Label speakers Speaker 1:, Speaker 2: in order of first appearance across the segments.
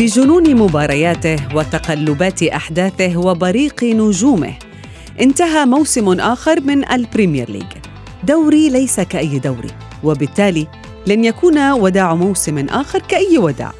Speaker 1: بجنون مبارياته وتقلبات أحداثه وبريق نجومه. انتهى موسم آخر من البريمير ليج. دوري ليس كأي دوري وبالتالي لن يكون وداع موسم آخر كأي وداع.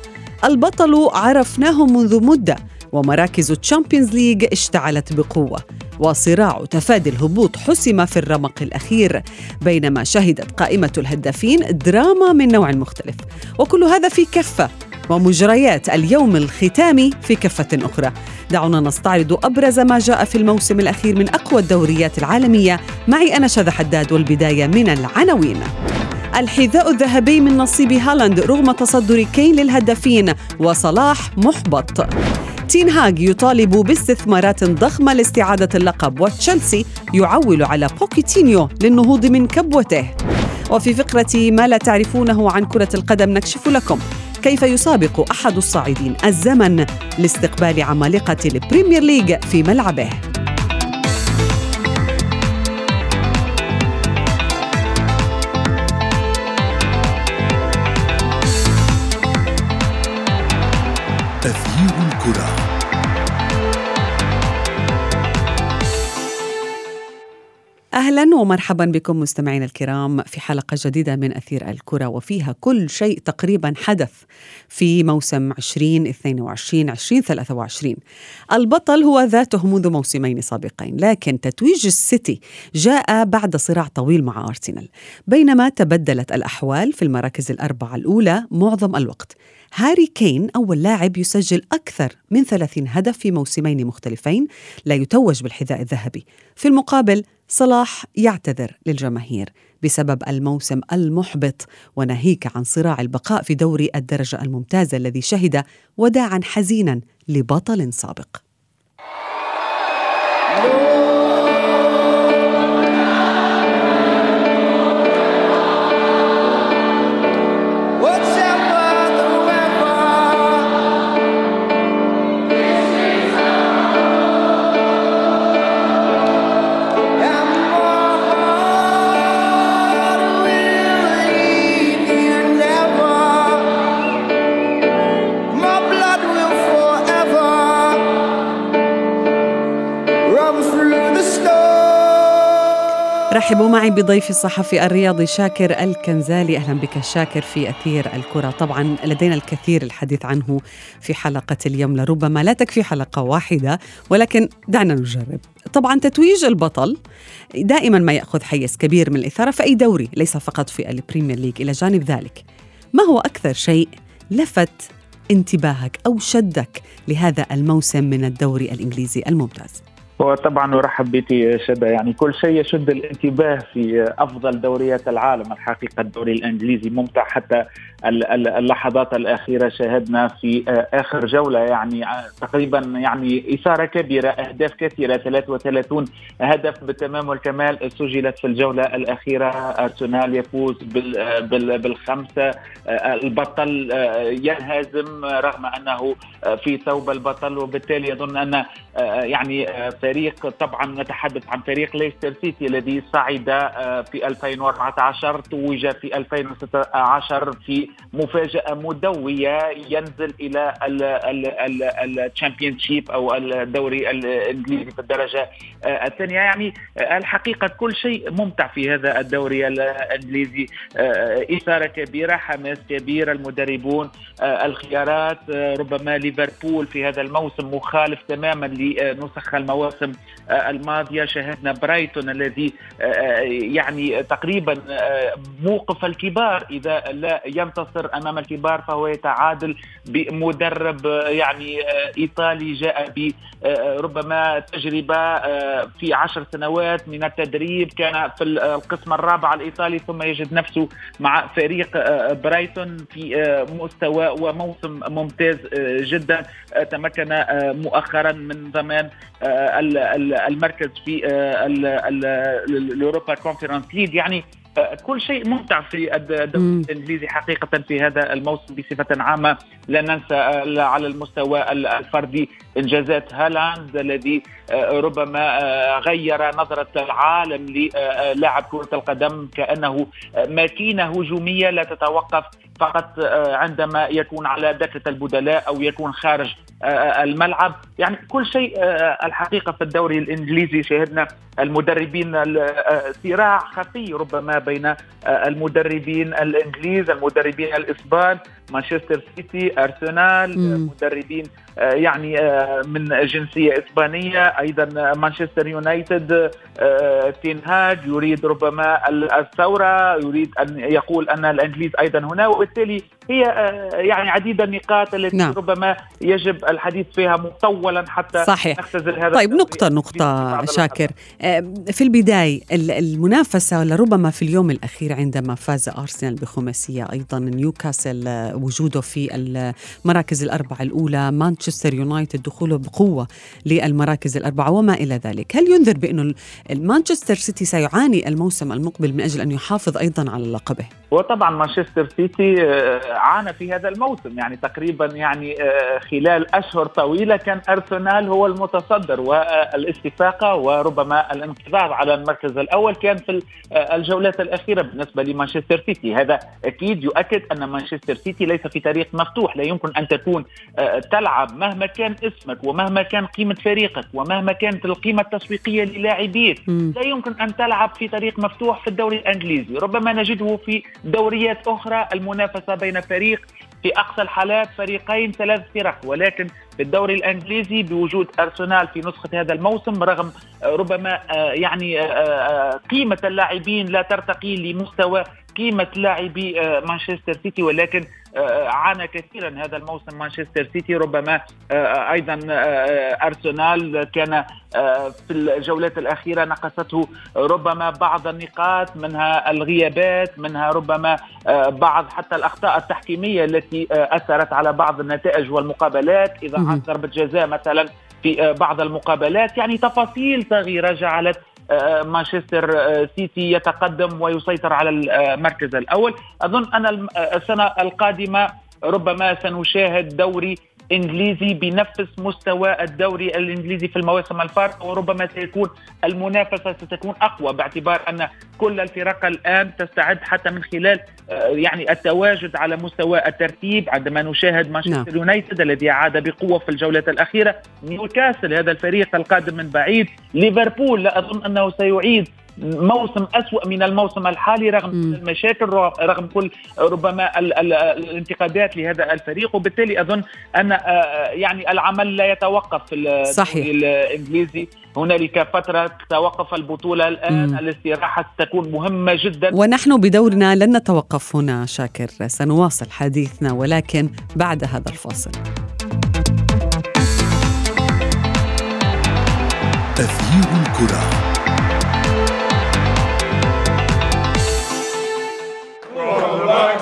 Speaker 1: البطل عرفناه منذ مدة ومراكز الشامبيونز ليج اشتعلت بقوة وصراع تفادي الهبوط حسم في الرمق الأخير بينما شهدت قائمة الهدافين دراما من نوع مختلف. وكل هذا في كفة ومجريات اليوم الختامي في كفة أخرى. دعونا نستعرض أبرز ما جاء في الموسم الأخير من أقوى الدوريات العالمية. معي أنا شذى حداد والبداية من العناوين. الحذاء الذهبي من نصيب هالاند رغم تصدر كين للهدافين وصلاح محبط. تين هاج يطالب باستثمارات ضخمة لاستعادة اللقب وتشيلسي يعول على بوكيتينيو للنهوض من كبوته. وفي فقرة ما لا تعرفونه عن كرة القدم نكشف لكم. كيف يسابق أحد الصاعدين الزمن لاستقبال عمالقة البريمير ليج في ملعبه؟ أهلا ومرحبا بكم مستمعينا الكرام في حلقة جديدة من أثير الكرة وفيها كل شيء تقريبا حدث في موسم 2022 2023 البطل هو ذاته منذ موسمين سابقين لكن تتويج السيتي جاء بعد صراع طويل مع أرسنال بينما تبدلت الأحوال في المراكز الأربعة الأولى معظم الوقت. هاري كين أول لاعب يسجل أكثر من 30 هدف في موسمين مختلفين لا يتوج بالحذاء الذهبي. في المقابل صلاح يعتذر للجماهير بسبب الموسم المحبط وناهيك عن صراع البقاء في دوري الدرجة الممتازة الذي شهد وداعا حزينا لبطل سابق. رحبوا معي بضيفي الصحفي الرياضي شاكر الكنزالي. أهلا بك شاكر في أثير الكرة. طبعا لدينا الكثير الحديث عنه في حلقة اليوم. لربما لا تكفي حلقة واحدة ولكن دعنا نجرب. طبعا تتويج البطل دائما ما يأخذ حيز كبير من الإثارة في أي دوري ليس فقط في البريمير ليج. إلى جانب ذلك ما هو أكثر شيء لفت انتباهك أو شدك لهذا الموسم من الدوري الإنجليزي الممتاز؟
Speaker 2: وطبعا أرحب بك شدا يعني كل شيء يشد الانتباه في أفضل دوريات العالم. الحقيقة الدوري الإنجليزي ممتع حتى اللحظات الأخيرة شاهدنا في آخر جولة. يعني تقريبا يعني إثارة كبيرة أهداف كثيرة 33 هدف بالتمام والكمال سجلت في الجولة الأخيرة أرسنال يفوز بالخمسة. البطل ينهزم رغم أنه في ثوب البطل وبالتالي اظن أن يعني فريق طبعا نتحدث عن فريق ليستر سيتي الذي صعد في 2014 توج في 2016 في مفاجأة مدوية ينزل إلى الشامبيون شيب أو الدوري الانجليزي في الدرجة الثانية. يعني الحقيقة كل شيء ممتع في هذا الدوري الإنجليزي إثارة كبيرة حماس كبير المدربون الخيارات ربما ليفربول في هذا الموسم مخالف تماما لنسخ المواسم الماضية. شاهدنا برايتون الذي يعني تقريبا موقف الكبار إذا لا ينتصر ينتصر أمام الكبار فهو يتعادل بمدرب يعني إيطالي جاء ب ربما تجربة في عشر سنوات من التدريب كان في القسم الرابع الإيطالي ثم يجد نفسه مع فريق برايتون في مستوى وموسم ممتاز جدا. تمكن مؤخرا من ضمان المركز في ال Europa Conference League. يعني كل شيء ممتع في الدوري الإنجليزي حقيقة في هذا الموسم بصفة عامة. لا ننسى على المستوى الفردي. انجازات هالاند الذي ربما غير نظرة العالم للاعب كرة القدم كأنه ماكينة هجومية لا تتوقف فقط عندما يكون على دكة البدلاء أو يكون خارج الملعب. يعني كل شيء الحقيقة في الدوري الإنجليزي شاهدنا المدربين صراع خفي ربما بين المدربين الإنجليز المدربين الإسبان. مانشستر سيتي أرسنال مدربين يعني من جنسية إسبانية أيضا مانشستر يونايتد تينهاج يريد ربما الثورة يريد أن يقول أن الإنجليز أيضا هنا وبالتالي هي يعني عديد النقاط التي نعم. ربما يجب الحديث فيها مطولا حتى
Speaker 1: صحيح. نختزل هذا طيب نقطة نقطة شاكر. في البداية المنافسة لربما في اليوم الأخير عندما فاز أرسنال بخماسية أيضا نيوكاسل وجوده في المراكز الأربعة الأولى مانشستر يونايتد دخوله بقوة للمراكز الأربعة وما إلى ذلك. هل ينذر بانه مانشستر سيتي سيعاني الموسم المقبل من أجل أن يحافظ أيضا على لقبه؟
Speaker 2: وطبعا مانشستر سيتي عانى في هذا الموسم. يعني تقريبا يعني خلال أشهر طويلة كان أرسنال هو المتصدر والاستفاقه وربما الانقضاض على المركز الأول كان في الجولات الأخيرة بالنسبة لمانشستر سيتي. هذا أكيد يؤكد أن مانشستر سيتي ليس في طريق مفتوح. لا يمكن أن تكون تلعب مهما كان اسمك ومهما كان قيمة فريقك ومهما كانت القيمة التسويقية للاعبيك لا يمكن أن تلعب في طريق مفتوح في الدوري الإنجليزي. ربما نجده في دوريات أخرى المنافسة بين فريق في أقصى الحالات فريقين ثلاث فرق ولكن في الدوري الإنجليزي بوجود أرسنال في نسخة هذا الموسم رغم ربما يعني قيمة اللاعبين لا ترتقي لمستوى قيمة لاعبي مانشستر سيتي ولكن عانى كثيرا هذا الموسم مانشستر سيتي ربما أيضا أرسنال كان في الجولات الأخيرة نقصته ربما بعض النقاط منها الغيابات منها ربما بعض حتى الأخطاء التحكيمية التي أثرت على بعض النتائج والمقابلات. إذا عن ضربة جزاء مثلا في بعض المقابلات يعني تفاصيل صغيرة جعلت مانشستر سيتي يتقدم ويسيطر على المركز الأول. أظن أن السنة القادمة ربما سنشاهد دوري انجليزي بنفس مستوى الدوري الإنجليزي في المواسم الفارقة وربما سيكون المنافسة ستكون أقوى باعتبار أن كل الفرق الآن تستعد حتى من خلال يعني التواجد على مستوى الترتيب عندما نشاهد مانشستر يونايتد الذي عاد بقوة في الجولات الأخيرة نيوكاسل هذا الفريق القادم من بعيد ليفربول لا أظن أنه سيعيد موسم أسوأ من الموسم الحالي رغم م. المشاكل رغم كل ربما ال ال الانتقادات لهذا الفريق. وبالتالي أظن أن يعني العمل لا يتوقف في الدوري الإنجليزي. هنالك فترة توقف البطولة الآن. م. الاستراحة ستكون مهمة جدا.
Speaker 1: ونحن بدورنا لن نتوقف هنا شاكر. سنواصل حديثنا ولكن بعد هذا الفاصل.
Speaker 3: تغيير الكرة.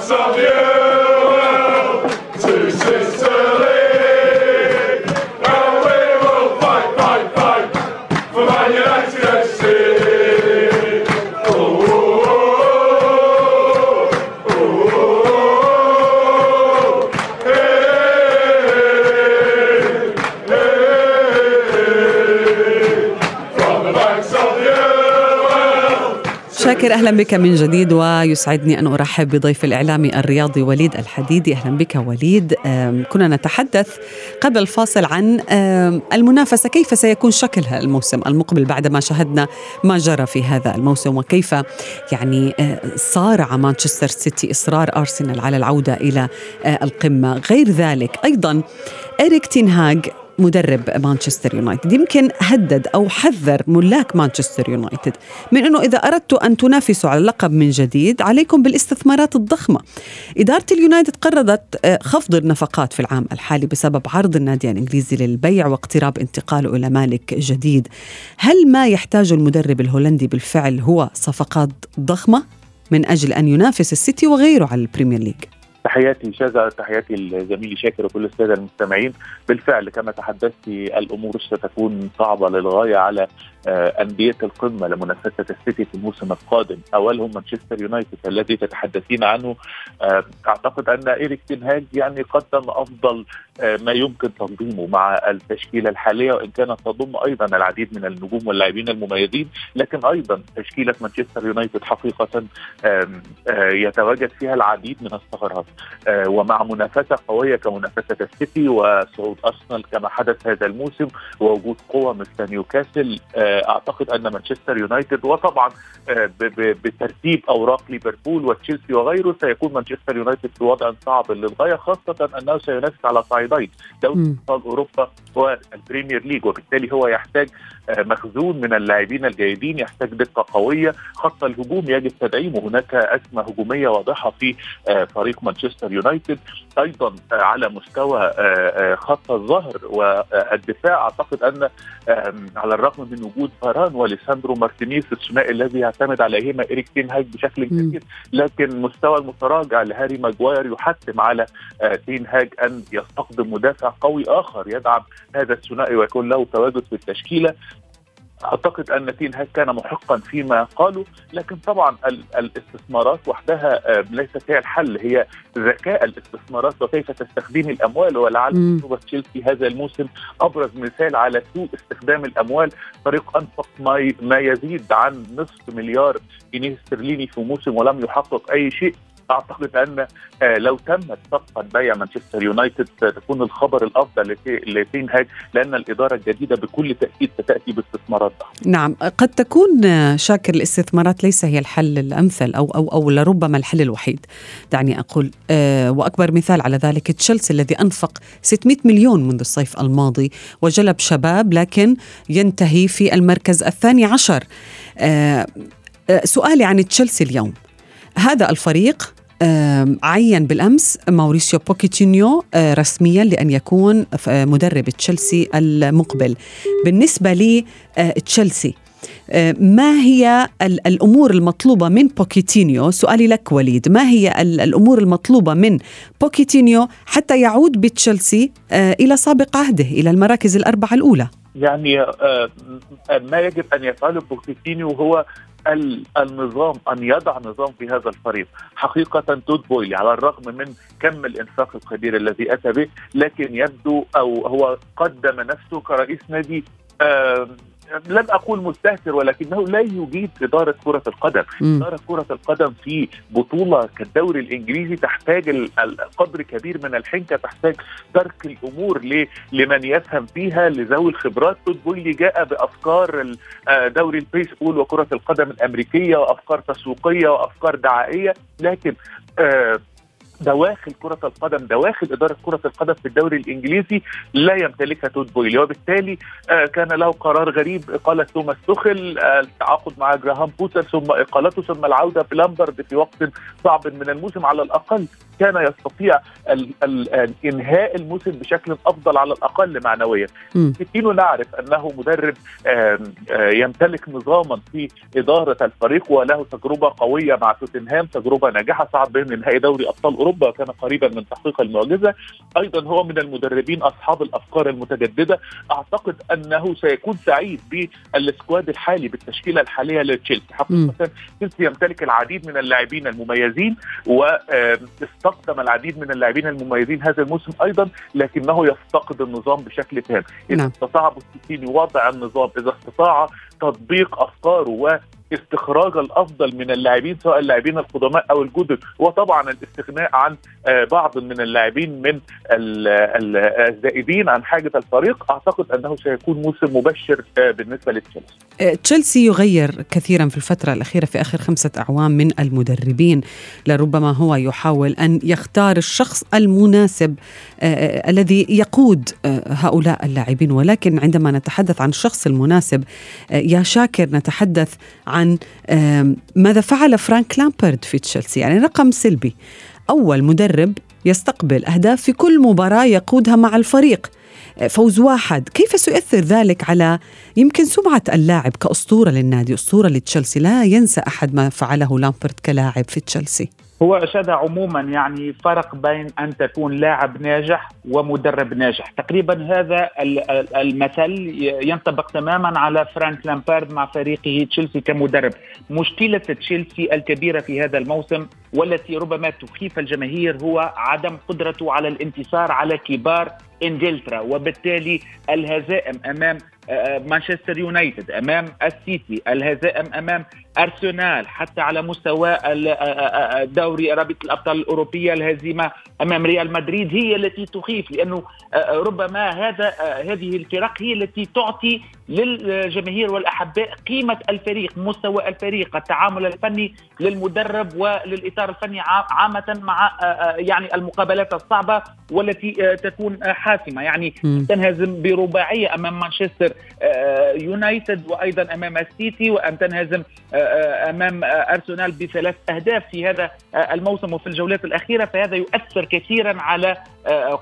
Speaker 3: sobie!
Speaker 1: شاكر أهلا بك من جديد ويسعدني أن أرحب بضيف الاعلامي الرياضي وليد الحديدي. أهلا بك وليد. كنا نتحدث قبل الفاصل عن المنافسة. كيف سيكون شكلها الموسم المقبل بعد ما شاهدنا ما جرى في هذا الموسم؟ وكيف يعني صارع مانشستر سيتي إصرار أرسنال على العودة إلى القمة؟ غير ذلك أيضا إريك تينهاج مدرب مانشستر يونايتد. يمكن هدد أو حذر ملاك مانشستر يونايتد من أنه إذا أردتوا أن تنافسوا على اللقب من جديد عليكم بالاستثمارات الضخمة. إدارة اليونايتد قررت آه، خفض النفقات في العام الحالي بسبب عرض النادي الإنجليزي للبيع واقتراب انتقاله إلى مالك جديد. هل ما يحتاجه المدرب الهولندي بالفعل هو صفقات ضخمة من أجل أن ينافس السيتي وغيره على البريمير ليج؟
Speaker 4: تحياتي شذا تحياتي لزميلي شاكر وكل السادة المستمعين. بالفعل كما تحدثت الأمور ستكون صعبة للغاية على آه، أندية القمة لمنافسة السيتي في الموسم القادم. أولهم مانشستر يونايتد الذي تتحدثين عنه. آه، أعتقد أن إيريك تنهاج يعني قدم أفضل آه، ما يمكن تنظيمه مع التشكيلة الحالية وإن كانت تضم أيضا العديد من النجوم واللاعبين المميزين. لكن أيضا تشكيلة مانشستر يونايتد حقيقة يتواجد فيها العديد من الثغرات. ومع منافسة قوية كمنافسة السيتي وصعود أرسنال كما حدث هذا الموسم ووجود قوة مثل نيوكاسل. أعتقد أن مانشستر يونايتد وطبعا آه، بترتيب أوراق ليفربول وتشيلسي وغيره سيكون مانشستر يونايتد في وضع صعب للغاية خاصة أنه سينافس على صعيدين دوري أبطال أوروبا والبريمير ليج وبالتالي هو يحتاج آه، مخزون من اللاعبين الجيدين يحتاج دكة قوية خط الهجوم يجب تدعيمه. هناك أزمة هجومية واضحة في آه، فريق مانشستر يونايتد أيضا على مستوى خط الظهر. والدفاع أعتقد أن على الرغم من وجود فاران وليساندرو مارتينيز الثنائي الذي يعتمد عليهما ايريك تين هاج بشكل كبير لكن مستوى المتراجع لهاري ماجواير يحتم على آه، تين هاج أن يستقدم مدافع قوي آخر يدعم هذا الثنائي ويكون له تواجد في التشكيلة. أعتقد أن تين هاك كان محقا فيما قاله لكن طبعا الاستثمارات وحدها آه، ليست هي الحل. هي ذكاء الاستثمارات وكيف تستخدم الأموال؟ ولعل خطوبه تشيلسي هذا الموسم أبرز مثال على سوء استخدام الأموال. فريق أنفق ما يزيد عن نصف مليار جنيه استرليني في موسم ولم يحقق أي شيء. أعتقد أن آه، لو تمت صفقة بيع مانشستر يونايتد ستكون الخبر الأفضل لتين هاج لأن الإدارة الجديدة بكل تأكيد ستأتي باستثمارات ضخمة.
Speaker 1: نعم. قد تكون آه، شاكر الاستثمارات ليس هي الحل الأمثل أو أو أو لربما الحل الوحيد. دعني أقول أه وأكبر مثال على ذلك تشيلسي الذي أنفق 600 مليون منذ الصيف الماضي وجلب شباب لكن ينتهي في المركز الثاني عشر. سؤالي عن تشيلسي اليوم. هذا الفريق عين بالأمس ماوريسيو بوكيتينيو آه، رسميا لأن يكون مدرب تشيلسي المقبل. بالنسبة لي آه، تشيلسي. آه، ما هي الأمور المطلوبة من بوكيتينيو؟ سؤالي لك وليد ما هي الأمور المطلوبة من بوكيتينيو حتى يعود بتشيلسي إلى سابق عهده إلى المراكز الأربعة الأولى؟
Speaker 4: يعني ما يجب أن يفعله بوكيتينيو هو النظام أن يضع نظام في هذا الفريق. حقيقة تود بويلي على الرغم من كم الإنفاق الكبير الذي أتى به لكن يبدو أو هو قدم نفسه كرئيس نادي لن أقول مستهتر ولكنه لا يجيد اداره كرة القدم، م. اداره كرة القدم في بطولة كالدوري الإنجليزي تحتاج قدر كبير من الحنكة، تحتاج ترك الأمور لمن يفهم فيها لذوي الخبرات، تود بويلي جاء بأفكار آه، دوري البيسبول وكرة القدم الأمريكية وأفكار تسويقية وأفكار دعائية، لكن آه دواخل كرة القدم دواخل إدارة كرة القدم في الدوري الإنجليزي لا يمتلكها تود بويلي وبالتالي آه، كان له قرار غريب إقالة توماس توخل آه، التعاقد مع جراهام بوتر ثم إقالته ثم العودة بلامبرد في وقت صعب من الموسم على الأقل. كان يستطيع ال ال انهاء الموسم بشكل أفضل على الأقل معنويا. بوكيتينيو نعرف أنه مدرب يمتلك نظاما في إدارة الفريق وله تجربة قوية مع توتنهام تجربة ناجحة صعد بهم لنهائي دوري أبطال أوروبا وكان قريبا من تحقيق المعجزة. أيضا هو من المدربين أصحاب الأفكار المتجددة أعتقد أنه سيكون سعيد بالسكواد الحالي بالتشكيلة الحالية لتشيلسي حقيقة تشيلسي يمتلك العديد من اللاعبين المميزين و استقدم العديد من اللاعبين المميزين هذا الموسم أيضا لكنه يفتقد النظام بشكل تام إذا نعم. استطاع بوستيني وضع النظام إذا استطاع تطبيق أفكاره استخراج الأفضل من اللاعبين سواء اللاعبين القدماء أو الجدد. وطبعا الاستغناء عن بعض من اللاعبين من الزائدين عن حاجة الفريق. أعتقد أنه سيكون موسم مبشر بالنسبة لتشيلسي.
Speaker 1: تشيلسي يغير كثيرا في الفترة الأخيرة في آخر خمسة أعوام من المدربين. لربما هو يحاول أن يختار الشخص المناسب الذي يقود هؤلاء اللاعبين. ولكن عندما نتحدث عن الشخص المناسب يا شاكر نتحدث عن ماذا فعل فرانك لامبرد في تشيلسي. يعني رقم سلبي. أول مدرب يستقبل أهداف في كل مباراة يقودها مع الفريق. فوز واحد. كيف سيؤثر ذلك على يمكن سمعة اللاعب كأسطورة للنادي أسطورة لتشيلسي؟ لا ينسى أحد ما فعله لامبرد كلاعب في تشيلسي.
Speaker 2: هو شذا عموما يعني فرق بين أن تكون لاعب ناجح ومدرب ناجح. تقريبا هذا المثل ينطبق تماما على فرانك لامبارد مع فريقه تشيلسي كمدرب. مشكلة تشيلسي الكبيرة في هذا الموسم والتي ربما تخيف الجماهير هو عدم قدرته على الانتصار على كبار إنجلترا وبالتالي الهزائم أمام مانشستر يونايتد أمام السيتي الهزائم أمام ارسنال حتى على مستوى دوري رابطه الأبطال الأوروبية الهزيمة أمام ريال مدريد هي التي تخيف لأنه ربما هذا هذه الفرق هي التي تعطي للجماهير والأحباء قيمة الفريق مستوى الفريق التعامل الفني للمدرب وللإطار الفني عامة مع يعني المقابلات الصعبة والتي تكون حاسمة. يعني تنهزم برباعية أمام مانشستر يونايتد وأيضا أمام السيتي وأن تنهزم أمام أرسنال بثلاث أهداف في هذا الموسم وفي الجولات الأخيرة فهذا يؤثر كثيرا على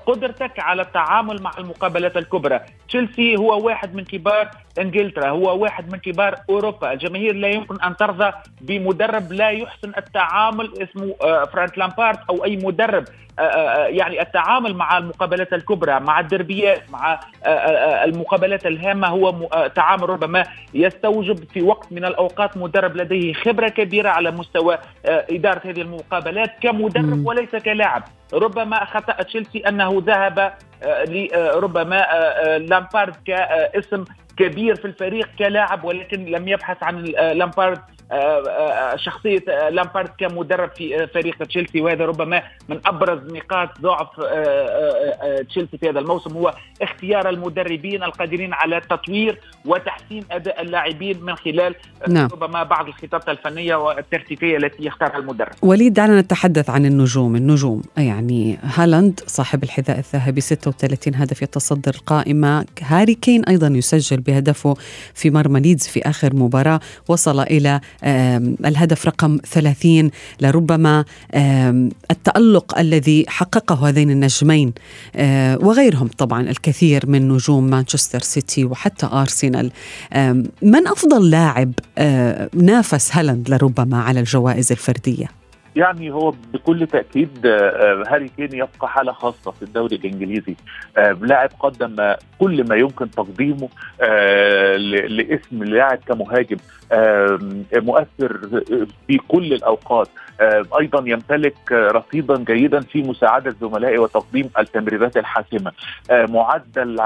Speaker 2: قدرتك على التعامل مع المقابلات الكبرى. تشيلسي هو واحد من كبار إنجلترا هو واحد من كبار أوروبا. الجماهير لا يمكن أن ترضى بمدرب لا يحسن التعامل اسمه فرانك لامبارد أو أي مدرب. يعني التعامل مع المقابلات الكبرى مع الدربيات مع المقابلات الهامة هو تعامل ربما يستوجب في وقت من الأوقات مدرب لديه خبرة كبيرة على مستوى إدارة هذه المقابلات كمدرب وليس كلاعب. ربما خطا تشيلسي أنه ذهب لربما لامبارد كاسم كبير في الفريق كلاعب ولكن لم يبحث عن لامبارد شخصية لامبارد كمدرب في فريق تشيلسي وهذا ربما من أبرز نقاط ضعف تشيلسي في هذا الموسم هو اختيار المدربين القادرين على تطوير وتحسين أداء اللاعبين من خلال نعم. ربما بعض الخطط الفنية والتكتيكيه التي يختارها المدرب.
Speaker 1: وليد دعنا نتحدث عن النجوم، النجوم يعني هالاند صاحب الحذاء الذهبي 36 هدف يتصدر القائمة، هاري كين أيضا يسجل بهدفه في مرمى ليدز في آخر مباراة وصل إلى الهدف رقم 30 لربما التألق الذي حققه هذين النجمين وغيرهم طبعا الكثير من نجوم مانشستر سيتي وحتى أرسنال من أفضل لاعب نافس هالاند لربما على الجوائز الفردية؟
Speaker 4: يعني هو بكل تأكيد هاري كين يبقى حالة خاصة في الدوري الإنجليزي. لاعب قدم كل ما يمكن تقديمه لاسم لاعب كمهاجم مؤثر في كل الأوقات. أيضا يمتلك رصيدا جيدا في مساعدة زملائه وتقديم التمريرات الحاسمة. معدل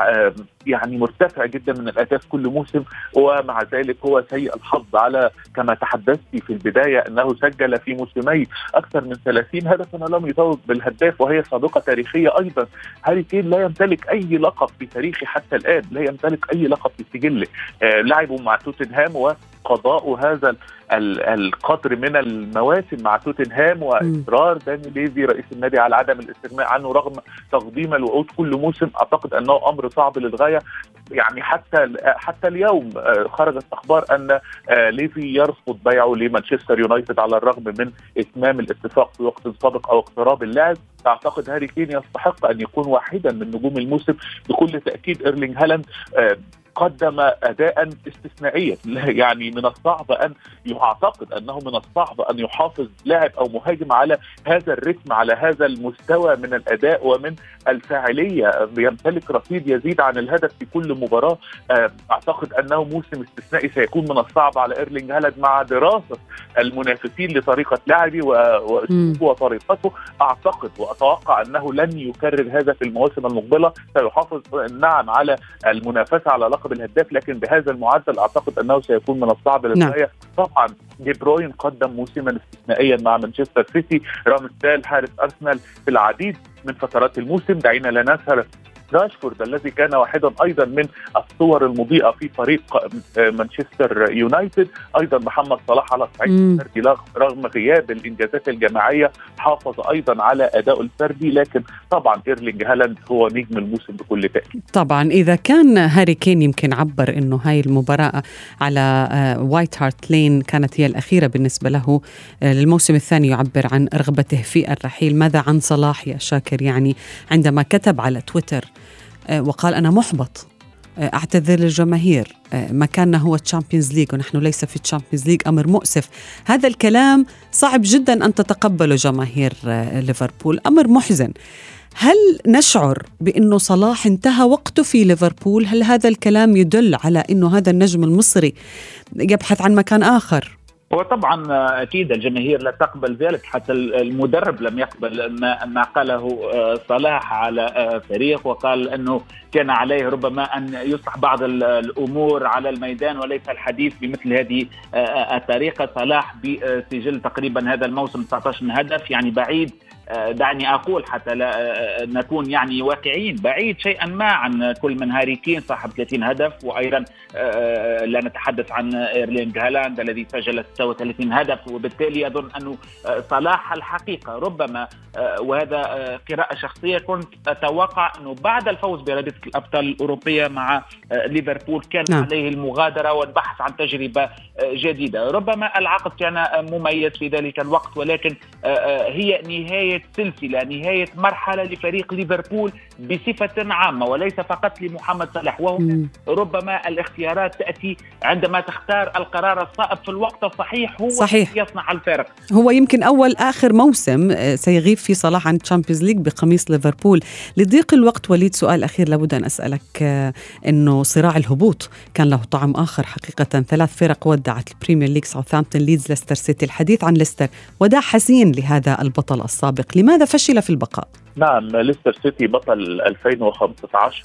Speaker 4: يعني مرتفع جدا من الأهداف كل موسم ومع ذلك هو سيء الحظ على كما تحدثت في البداية أنه سجل في موسمي أكثر من 30 هدفا ولم يتوج بالهداف وهي سابقه تاريخية أيضا. هاري كين لا يمتلك أي لقب في تاريخه حتى الآن لا يمتلك أي لقب في سجله. لعبه مع توتنهام و قضاء هذا القدر من المواسم مع توتنهام واصرار داني ليفي رئيس النادي على عدم الاستغناء عنه رغم تقديم الوعود كل موسم. أعتقد أنه أمر صعب للغاية. يعني حتى حتى اليوم خرجت أخبار أن ليفي يرفض بيعه لمانشستر يونايتد على الرغم من إتمام الاتفاق في وقت سابق أو اقتراب اللاعب اعتقد هاري كين يستحق أن يكون واحدا من نجوم الموسم بكل تأكيد إيرلينج هالاند قدم أداء استثنائيا يعني من الصعب أن اعتقد أنه من الصعب أن يحافظ لاعب أو مهاجم على هذا الرتم على هذا المستوى من الأداء ومن الفاعلية. يمتلك رصيد يزيد عن الهدف في كل مباراة. أعتقد أنه موسم استثنائي سيكون من الصعب على إيرلينج هالاند مع دراسة المنافسين لطريقة لعبه واسلوبه وطريقته. أعتقد وأتوقع أنه لن يكرر هذا في المواسم المقبلة. سيحافظ نعم على المنافسة على لقب لقب الهداف لكن بهذا المعدل أعتقد أنه سيكون من الصعب للغاية. نعم. طبعا دي بروين قدم موسما استثنائيا مع مانشستر سيتي. رامستال حارس أرسنال في العديد من فترات الموسم. دعينا لا ننسى راشفورد الذي كان واحدا أيضا من الصور المضيئة في فريق مانشستر يونايتد. أيضا محمد صلاح على الصعيد الفردي رغم غياب الإنجازات الجماعية حافظ أيضا على ادائه الفردي لكن طبعا إيرلينج هالاند هو نجم الموسم بكل تأكيد.
Speaker 1: طبعا إذا كان هاري كين يمكن عبر إنه هاي المباراة على وايت هارت لين كانت هي الأخيرة بالنسبة له آه، للموسم الثاني يعبر عن رغبته في الرحيل. ماذا عن صلاح يا شاكر؟ يعني عندما كتب على تويتر آه، وقال أنا محبط آه، أعتذر للجماهير آه، مكاننا هو تشامبيونز ليج ونحن ليس في تشامبيونز ليج أمر مؤسف. هذا الكلام صعب جدا أن تتقبله جماهير ليفربول أمر محزن. هل نشعر بأنه صلاح انتهى وقته في ليفربول؟ هل هذا الكلام يدل على أنه هذا النجم المصري يبحث عن مكان آخر؟
Speaker 2: هو طبعا أكيد الجماهير لا تقبل ذلك حتى المدرب لم يقبل ما, ما قاله آه، صلاح على آه، فريق وقال أنه كان عليه ربما أن يصلح بعض الأمور على الميدان وليس الحديث بمثل هذه آه، الطريقة. صلاح بسجل تقريبا هذا الموسم 19 هدف يعني بعيد آه، دعني أقول حتى لا آه، نكون يعني واقعيين بعيد شيئا ما عن كل من هاري كين صاحب 30 هدف وأيضا آه، لا نتحدث عن ايرلينج هالاند الذي سجل 36 هدف وبالتالي أظن انه صلاح الحقيقة ربما وهذا قراءة شخصية كنت أتوقع أنه بعد الفوز برابطه الأبطال الأوروبية مع ليفربول كان نعم. عليه المغادرة والبحث عن تجربة جديدة ربما العقد كان مميز في ذلك الوقت ولكن هي نهاية سلسلة نهاية مرحلة لفريق ليفربول بصفة عامة وليس فقط لمحمد صلاح. وهو ربما الاختيارات تأتي عندما تختار القرار الصائب في الوقت الصحيح هو صحيح. يصنع الفارق
Speaker 1: هو يمكن أول آخر موسم آه، سيغيب في صلاح عن الشامبيونز ليج بقميص ليفربول. لضيق الوقت وليد سؤال أخير لابد أن أسألك آه، إنه صراع الهبوط كان له طعم آخر حقيقة. ثلاث فرق ودعت البريمير ليج ساوثهامبتون ليدز ليستر سيتي الحديث عن ليستر وداع حزين لهذا البطل السابق لماذا فشل في البقاء؟
Speaker 4: نعم ليستر سيتي بطل 2015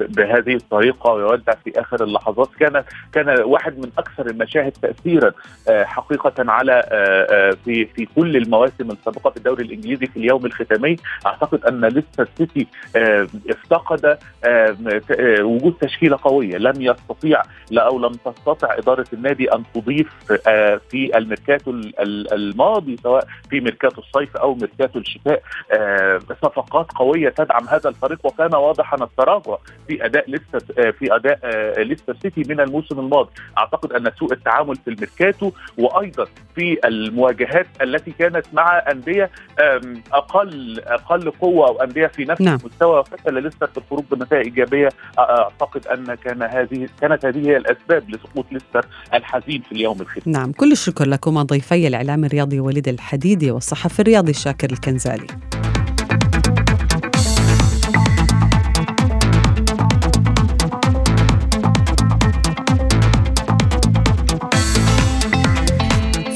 Speaker 4: بهذه الطريقة ويودع في آخر اللحظات. كان كان واحد من أكثر المشاهد تاثيرا آه، حقيقة على آه، آه، في في كل المواسم السابقة في الدوري الإنجليزي في اليوم الختامي. أعتقد أن ليستر سيتي افتقد وجود تشكيلة قوية. لم يستطيع أو لم تستطع إدارة النادي أن تضيف في الميركاتو الماضي سواء في ميركاتو الصيف أو ميركاتو الشتاء. آه، صفقات قوية تدعم هذا الفريق وكان واضحا التراجع في أداء لسه آه، في أداء آه، ليستر سيتي من الموسم الماضي. أعتقد أن سوء التعامل في الميركاتو وأيضا في المواجهات التي كانت مع أندية أقل أقل قوة أو أندية في نفس نعم. المستوى. فشل ليستر في الخروج بنتائج إيجابية أعتقد أن كان هذه كانت هذه هي الأسباب لسقوط ليستر الحزين في اليوم الختامي
Speaker 1: نعم كل الشكر لكما ضيفي الإعلام الرياضي وليد الحديدي والصحفي الرياضي شاكر الكنزالي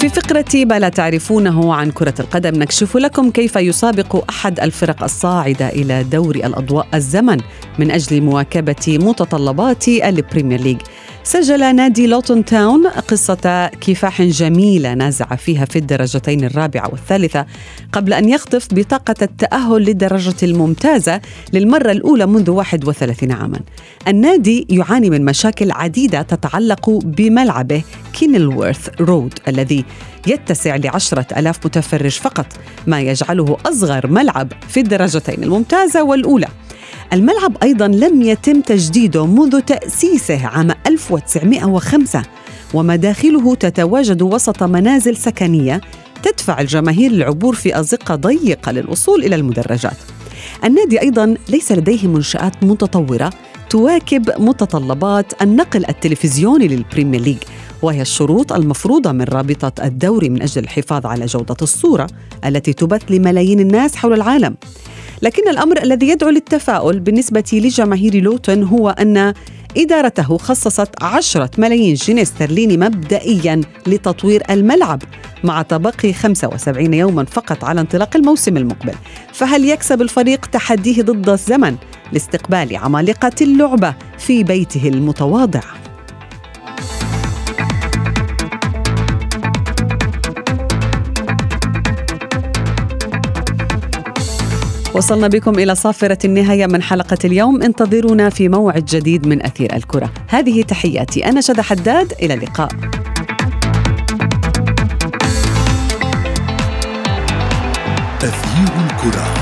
Speaker 1: في فقرة ما لا تعرفونه عن كرة القدم نكشف لكم كيف يسابق أحد الفرق الصاعدة إلى دوري الأضواء الزمن من أجل مواكبة متطلبات البريمير ليج. سجل نادي لوتون تاون قصة كفاح جميلة نازع فيها في الدرجتين الرابعة والثالثة قبل أن يخطف بطاقة التأهل للدرجة الممتازة للمرة الأولى منذ 31 عاما. النادي يعاني من مشاكل عديدة تتعلق بملعبه كينلورث رود الذي يتسع لعشرة ألاف متفرج فقط ما يجعله أصغر ملعب في الدرجتين الممتازة والأولى. الملعب أيضا لم يتم تجديده منذ تأسيسه عام 1905 ومداخله تتواجد وسط منازل سكنية تدفع الجماهير للعبور في أزقة ضيقة للوصول إلى المدرجات. النادي أيضا ليس لديه منشآت متطورة تواكب متطلبات النقل التلفزيوني للبريمير ليج وهي الشروط المفروضة من رابطة الدوري من أجل الحفاظ على جودة الصورة التي تبث لملايين الناس حول العالم. لكن الأمر الذي يدعو للتفاؤل بالنسبة لجماهير لوتون هو أن إدارته خصصت عشرة ملايين جنيه استرليني مبدئيا لتطوير الملعب مع تبقي 75 يوما فقط على انطلاق الموسم المقبل. فهل يكسب الفريق تحديه ضد الزمن لاستقبال عمالقة اللعبة في بيته المتواضع؟ وصلنا بكم إلى صافرة النهاية من حلقة اليوم. انتظرونا في موعد جديد من أثير الكرة. هذه تحياتي. أنا شذى حداد. إلى اللقاء.
Speaker 3: أثير الكرة.